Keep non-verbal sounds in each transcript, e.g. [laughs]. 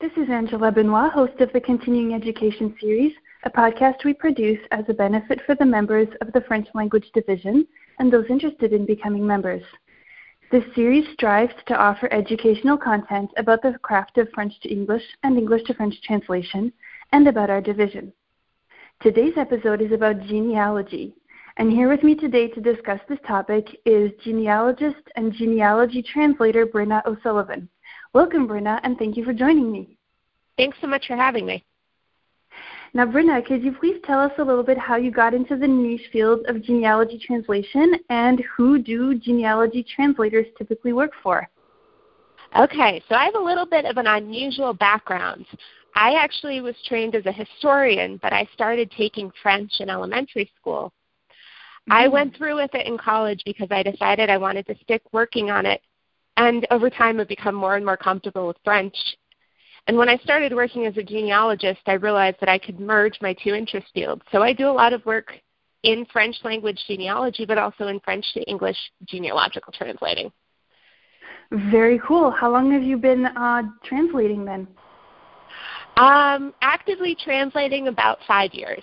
This is Angela Benoit, host of the Continuing Education Series, a podcast we produce as a benefit for the members of the French Language Division and those interested in becoming members. This series strives to offer educational content about the craft of French to English and English to French translation and about our division. Today's episode is about genealogy, and here with me today to discuss this topic is genealogist and genealogy translator Brenna O'Sullivan. Welcome, Brenna, and thank you for joining me. Thanks so much for having me. Now, Brenna, could you please tell us a little bit how you got into the niche field of genealogy translation and who do genealogy translators typically work for? Okay, so I have a little bit of an unusual background. I actually was trained as a historian, but I started taking French in elementary school. Mm-hmm. I went through with it in college because I decided I wanted to stick working on it and over time, I've become more and more comfortable with French. And when I started working as a genealogist, I realized that I could merge my two interest fields. So I do a lot of work in French language genealogy, but also in French to English genealogical translating. Very cool. How long have you been uh, translating then? Um, actively translating about five years.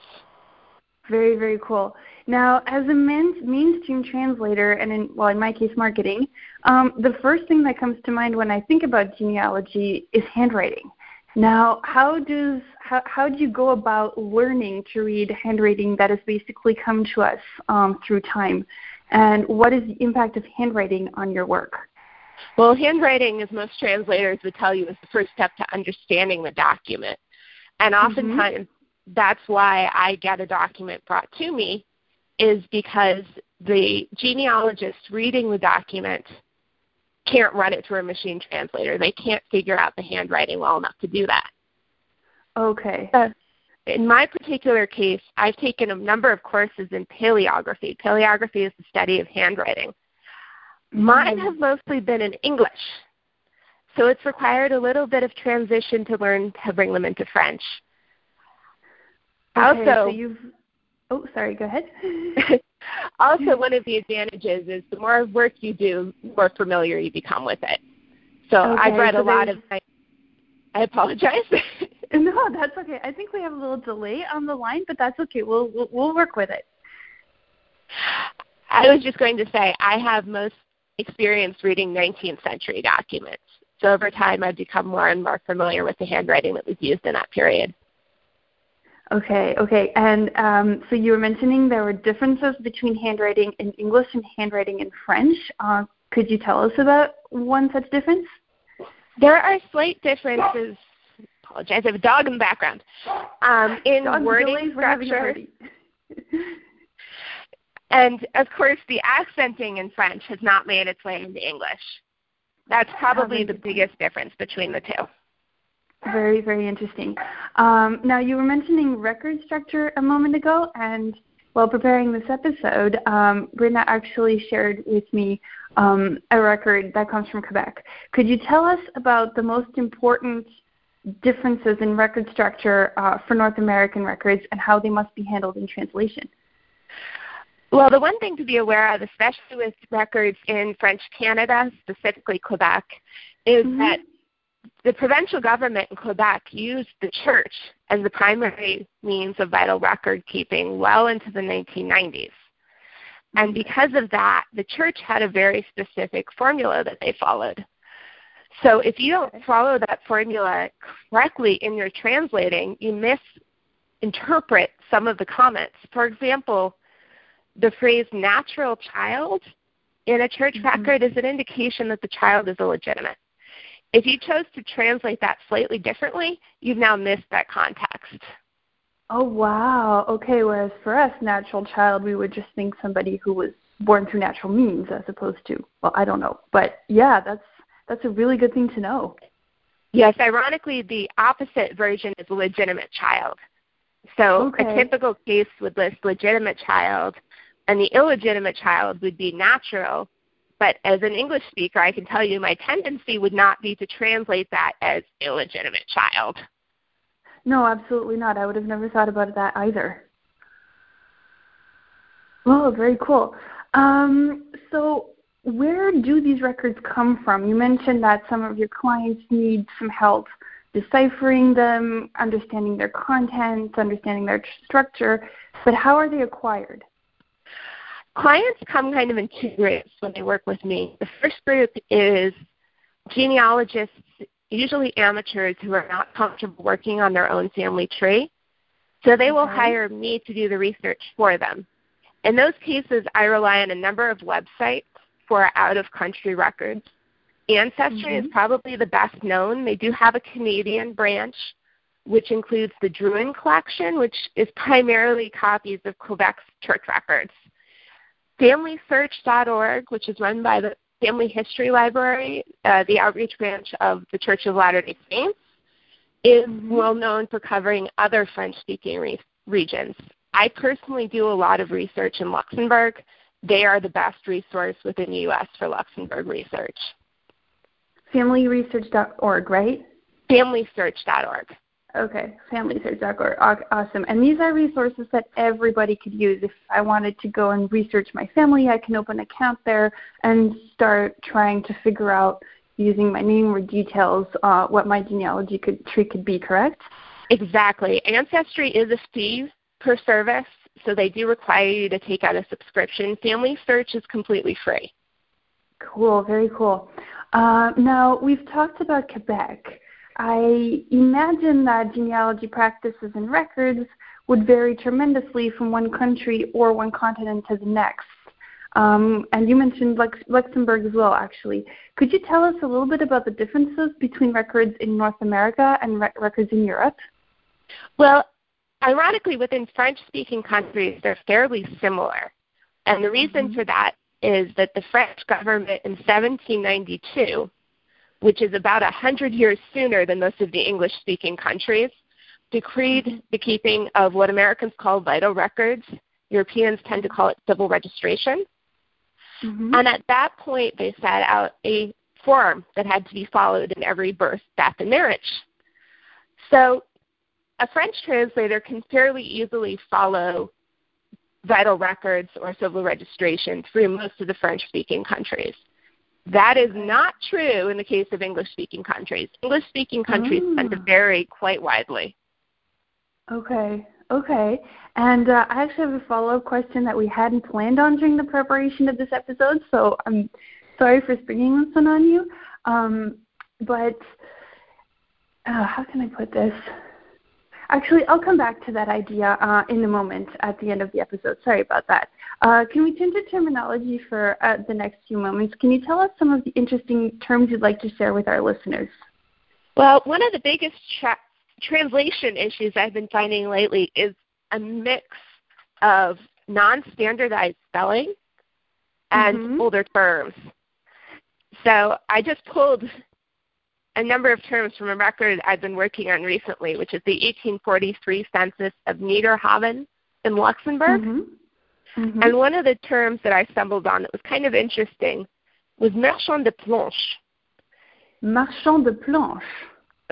Very, very cool. Now, as a mainstream translator, and in, well, in my case, marketing, um, the first thing that comes to mind when I think about genealogy is handwriting. Now, how does how, how do you go about learning to read handwriting that has basically come to us um, through time, and what is the impact of handwriting on your work? Well, handwriting, as most translators would tell you, is the first step to understanding the document, and mm-hmm. oftentimes mm-hmm. that's why I get a document brought to me is because the genealogist reading the document can't run it through a machine translator. They can't figure out the handwriting well enough to do that. Okay. Uh, in my particular case, I've taken a number of courses in paleography. Paleography is the study of handwriting. Mine have mostly been in English. So it's required a little bit of transition to learn to bring them into French. Okay, also, so you've Oh, sorry, go ahead. [laughs] also, one of the advantages is the more work you do, the more familiar you become with it. So okay, I've read so a lot of. I, I apologize. [laughs] [laughs] no, that's okay. I think we have a little delay on the line, but that's okay. We'll we'll, we'll work with it. I was just going to say I have most experience reading 19th century documents. So over time, I've become more and more familiar with the handwriting that was used in that period. Okay, okay. And um, so you were mentioning there were differences between handwriting in English and handwriting in French. Uh, could you tell us about one such difference? There are slight differences. Apologize, I have a dog in the background. Um, in dog wording structure. [laughs] and of course, the accenting in French has not made its way into English. That's probably the biggest difference between the two. Very, very interesting. Um, now, you were mentioning record structure a moment ago, and while preparing this episode, um, Brenda actually shared with me um, a record that comes from Quebec. Could you tell us about the most important differences in record structure uh, for North American records and how they must be handled in translation? Well, the one thing to be aware of, especially with records in French Canada, specifically Quebec, is mm-hmm. that the provincial government in Quebec used the church as the primary means of vital record keeping well into the 1990s. And because of that, the church had a very specific formula that they followed. So if you don't follow that formula correctly in your translating, you misinterpret some of the comments. For example, the phrase natural child in a church mm-hmm. record is an indication that the child is illegitimate. If you chose to translate that slightly differently, you've now missed that context. Oh wow. Okay, whereas for us, natural child, we would just think somebody who was born through natural means as opposed to well, I don't know. But yeah, that's that's a really good thing to know. Yes, ironically the opposite version is legitimate child. So okay. a typical case would list legitimate child and the illegitimate child would be natural but as an English speaker, I can tell you my tendency would not be to translate that as illegitimate child. No, absolutely not. I would have never thought about that either. Oh, very cool. Um, so, where do these records come from? You mentioned that some of your clients need some help deciphering them, understanding their content, understanding their structure, but how are they acquired? Clients come kind of in two groups when they work with me. The first group is genealogists, usually amateurs who are not comfortable working on their own family tree. So they will hire me to do the research for them. In those cases, I rely on a number of websites for out of country records. Ancestry mm-hmm. is probably the best known. They do have a Canadian branch, which includes the Drouin collection, which is primarily copies of Quebec's church records. FamilySearch.org, which is run by the Family History Library, uh, the outreach branch of the Church of Latter day Saints, is well known for covering other French speaking re- regions. I personally do a lot of research in Luxembourg. They are the best resource within the U.S. for Luxembourg research. FamilyResearch.org, right? FamilySearch.org. Okay, FamilySearch.org. Awesome. And these are resources that everybody could use. If I wanted to go and research my family, I can open an account there and start trying to figure out using my name or details uh, what my genealogy could, tree could be, correct? Exactly. Ancestry is a fee per service, so they do require you to take out a subscription. Family Search is completely free. Cool, very cool. Uh, now, we've talked about Quebec. I imagine that genealogy practices and records would vary tremendously from one country or one continent to the next. Um, and you mentioned Lux- Luxembourg as well, actually. Could you tell us a little bit about the differences between records in North America and re- records in Europe? Well, ironically, within French speaking countries, they're fairly similar. And the reason mm-hmm. for that is that the French government in 1792, which is about 100 years sooner than most of the English speaking countries, decreed the keeping of what Americans call vital records. Europeans tend to call it civil registration. Mm-hmm. And at that point, they set out a form that had to be followed in every birth, death, and marriage. So a French translator can fairly easily follow vital records or civil registration through most of the French speaking countries. That is not true in the case of English speaking countries. English speaking countries oh. tend to vary quite widely. Okay, okay. And uh, I actually have a follow up question that we hadn't planned on during the preparation of this episode, so I'm sorry for springing this one on you. Um, but uh, how can I put this? Actually, I'll come back to that idea uh, in a moment at the end of the episode. Sorry about that. Uh, can we turn to terminology for uh, the next few moments? Can you tell us some of the interesting terms you'd like to share with our listeners? Well, one of the biggest tra- translation issues I've been finding lately is a mix of non standardized spelling and mm-hmm. older terms. So I just pulled a number of terms from a record I've been working on recently, which is the 1843 census of Niederanven in Luxembourg. Mm-hmm. Mm-hmm. And one of the terms that I stumbled on that was kind of interesting was marchand de planche. Marchand de planche.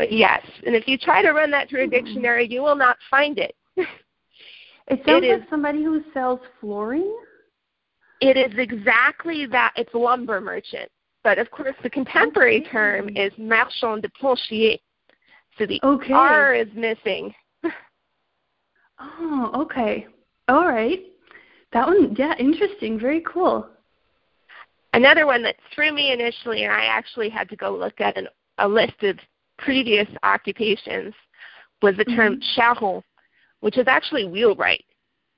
Yes, and if you try to run that through a mm-hmm. dictionary, you will not find it. [laughs] it sounds it like is, somebody who sells flooring. It is exactly that. It's lumber merchant. But of course, the contemporary okay. term is marchand de plancher. So the okay. R is missing. [laughs] oh, okay. All right. That one, yeah, interesting. Very cool. Another one that threw me initially, and I actually had to go look at an, a list of previous occupations, was the term mm-hmm. which is actually wheelwright.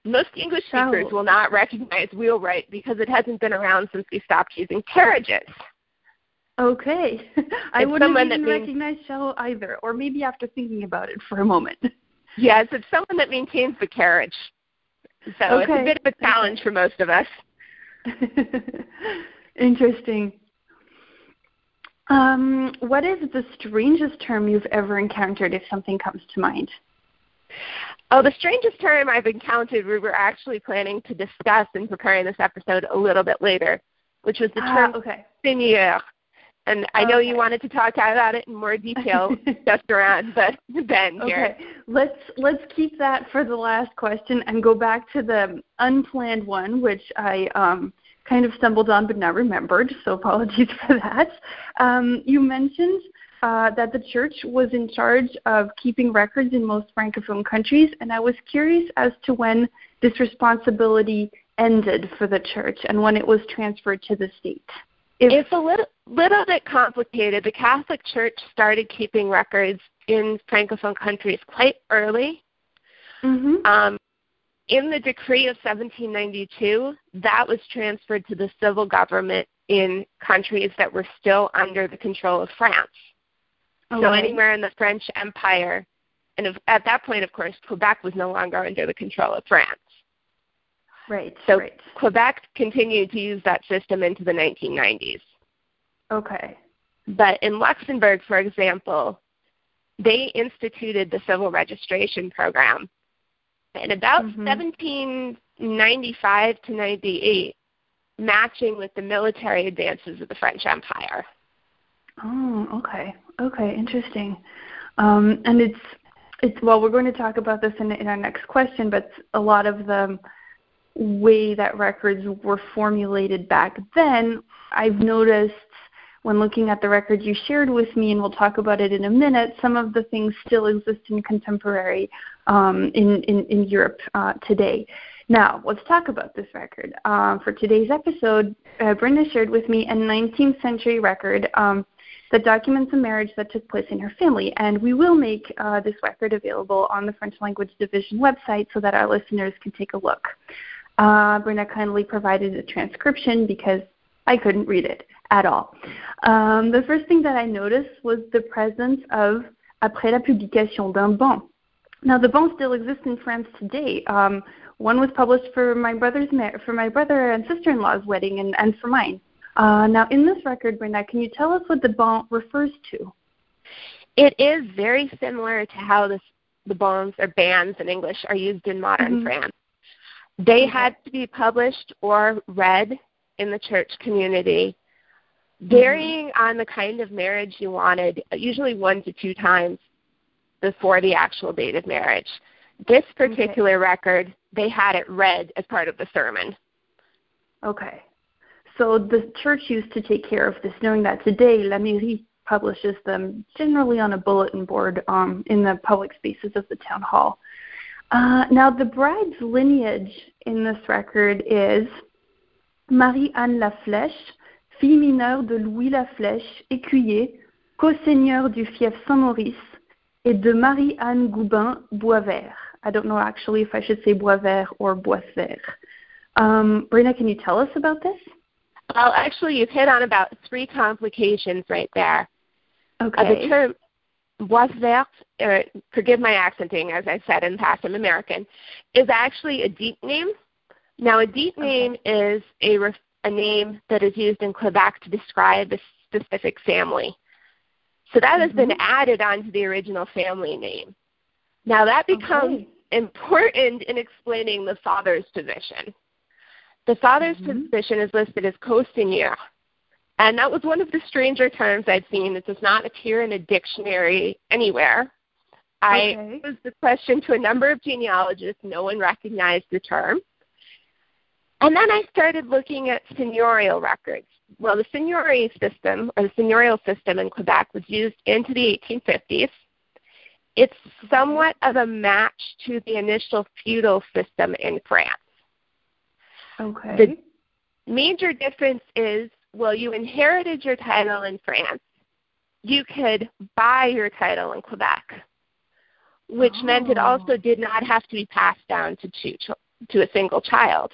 Most English speakers will not recognize wheelwright because it hasn't been around since we stopped using carriages. Okay. [laughs] I it's wouldn't even means, recognize shell either, or maybe after thinking about it for a moment. [laughs] Yes, it's someone that maintains the carriage. So okay. it's a bit of a challenge okay. for most of us. [laughs] Interesting. Um, what is the strangest term you've ever encountered if something comes to mind? Oh, the strangest term I've encountered we were actually planning to discuss in preparing this episode a little bit later, which was the ah, term okay. seigneur. And I know okay. you wanted to talk about it in more detail [laughs] just around, but Ben here. Okay, let's let's keep that for the last question and go back to the unplanned one, which I um, kind of stumbled on but now remembered. So apologies for that. Um, you mentioned uh, that the church was in charge of keeping records in most francophone countries, and I was curious as to when this responsibility ended for the church and when it was transferred to the state. It's a little, little bit complicated. The Catholic Church started keeping records in francophone countries quite early. Mm-hmm. Um, in the decree of 1792, that was transferred to the civil government in countries that were still under the control of France. Okay. So anywhere in the French Empire, and if, at that point, of course, Quebec was no longer under the control of France. Right. So right. Quebec continued to use that system into the 1990s. Okay. But in Luxembourg, for example, they instituted the civil registration program. In about mm-hmm. 1795 to 98, matching with the military advances of the French Empire. Oh, okay. Okay, interesting. Um, and it's it's well, we're going to talk about this in, in our next question, but a lot of the way that records were formulated back then, I've noticed when looking at the records you shared with me, and we'll talk about it in a minute, some of the things still exist in contemporary um, in, in, in Europe uh, today. Now, let's talk about this record. Uh, for today's episode, uh, Brenda shared with me a 19th century record um, that documents a marriage that took place in her family, and we will make uh, this record available on the French Language Division website so that our listeners can take a look. Uh, Brenda kindly provided a transcription because I couldn't read it at all. Um, the first thing that I noticed was the presence of après la publication d'un bon. Now the bon still exists in France today. Um, one was published for my brother's mar- for my brother and sister-in-law's wedding, and, and for mine. Uh, now, in this record, Brenda, can you tell us what the bon refers to? It is very similar to how this, the bons or bans in English are used in modern mm-hmm. France. They had to be published or read in the church community, mm-hmm. varying mm-hmm. on the kind of marriage you wanted, usually one to two times before the actual date of marriage. This particular okay. record, they had it read as part of the sermon. Okay. So the church used to take care of this, knowing that today La Mairie publishes them generally on a bulletin board um, in the public spaces of the town hall. Uh, now, the bride's lineage in this record is Marie-Anne Laflèche, fille mineure de Louis Laflèche, écuyer, co-seigneur du fief Saint-Maurice, et de Marie-Anne Goubin Boisvert. I don't know actually if I should say Boisvert or Boisvert. Um, Brenna, can you tell us about this? Well, actually, you've hit on about three complications right there. Okay. Uh, the term Boisvert, uh, forgive my accenting, as I said in the past, I'm American, is actually a dit name. Now, a dit name okay. is a, ref- a name that is used in Quebec to describe a specific family. So that mm-hmm. has been mm-hmm. added onto the original family name. Now, that becomes okay. important in explaining the father's position. The father's mm-hmm. position is listed as co-seigneur. And that was one of the stranger terms I'd seen. It does not appear in a dictionary anywhere. I posed the question to a number of genealogists. No one recognized the term. And then I started looking at seigneurial records. Well, the seigneury system, or the seigneurial system in Quebec, was used into the 1850s. It's somewhat of a match to the initial feudal system in France. Okay. The major difference is well, you inherited your title in France. You could buy your title in Quebec, which oh. meant it oh. also oh. did not have to be passed down to two to a single child.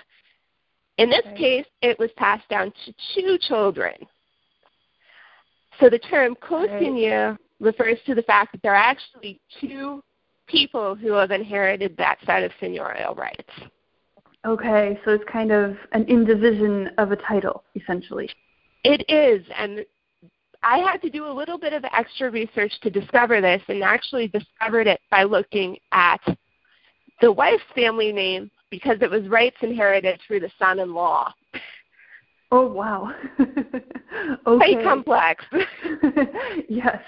In this okay. case, it was passed down to two children. So the term co-seigneur right. refers to the fact that there are actually two people who have inherited that set of seigneurial rights. Okay, so it's kind of an indivision of a title, essentially. It is, and I had to do a little bit of extra research to discover this, and actually discovered it by looking at the wife's family name because it was rights inherited through the son-in-law. Oh wow. [laughs] okay. Quite complex. [laughs] yes.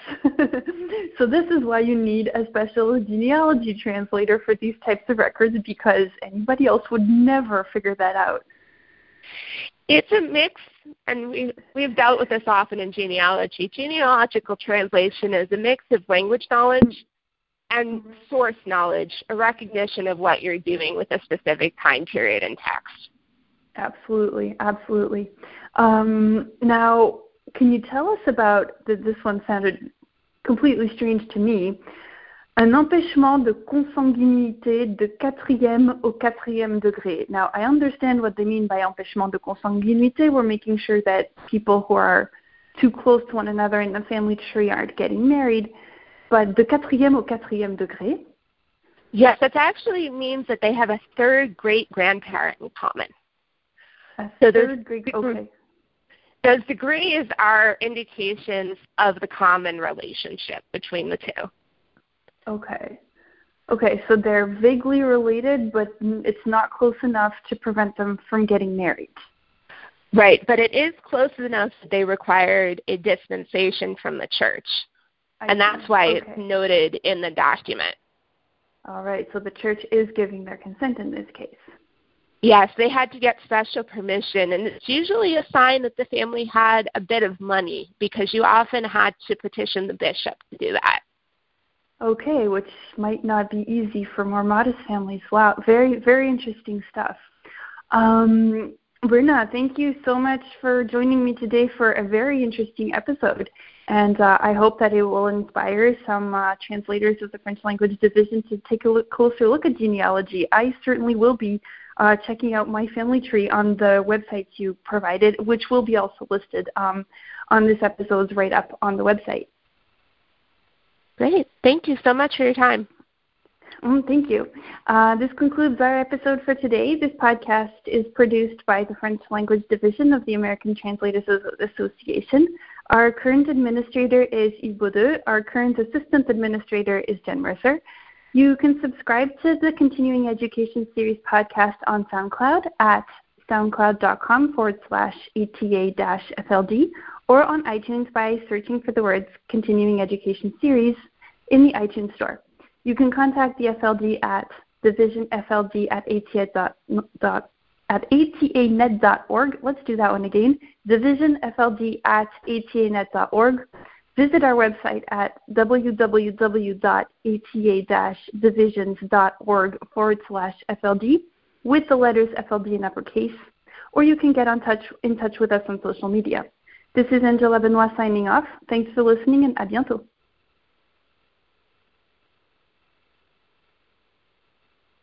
so this is why you need a special genealogy translator for these types of records because anybody else would never figure that out. It's a mix and we, we've dealt with this often in genealogy. Genealogical translation is a mix of language knowledge and source knowledge, a recognition of what you're doing with a specific time period and text. Absolutely, absolutely. Um, now, can you tell us about that? This one sounded completely strange to me. Un empêchement de consanguinité de quatrième au quatrième degré. Now, I understand what they mean by empêchement de consanguinité. We're making sure that people who are too close to one another in the family tree aren't getting married. But de quatrième au quatrième degré? Yes, that actually means that they have a third great grandparent in common. A so third great, okay. Those degrees are indications of the common relationship between the two. Okay. Okay, so they're vaguely related, but it's not close enough to prevent them from getting married. Right, but it is close enough that they required a dispensation from the church. I and that's why okay. it's noted in the document. All right, so the church is giving their consent in this case. Yes, they had to get special permission, and it's usually a sign that the family had a bit of money because you often had to petition the bishop to do that. Okay, which might not be easy for more modest families. Wow, very, very interesting stuff. Um, Brenna, thank you so much for joining me today for a very interesting episode. And uh, I hope that it will inspire some uh, translators of the French language division to take a look, closer look at genealogy. I certainly will be uh, checking out my family tree on the websites you provided, which will be also listed um, on this episode's write up on the website. Great. Thank you so much for your time. Mm, thank you. Uh, this concludes our episode for today. This podcast is produced by the French Language Division of the American Translators Association. Our current administrator is Yves. Our current assistant administrator is Jen Mercer. You can subscribe to the Continuing Education Series podcast on SoundCloud at soundcloud.com forward slash ATA FLD or on iTunes by searching for the words Continuing Education Series in the iTunes Store. You can contact the FLD at divisionfld at at atanet.org. Let's do that one again. Divisionfld at atanet.org. Visit our website at www.ata-divisions.org forward slash FLD with the letters FLD in uppercase, or you can get touch, in touch with us on social media. This is Angela Benoit signing off. Thanks for listening and à bientôt.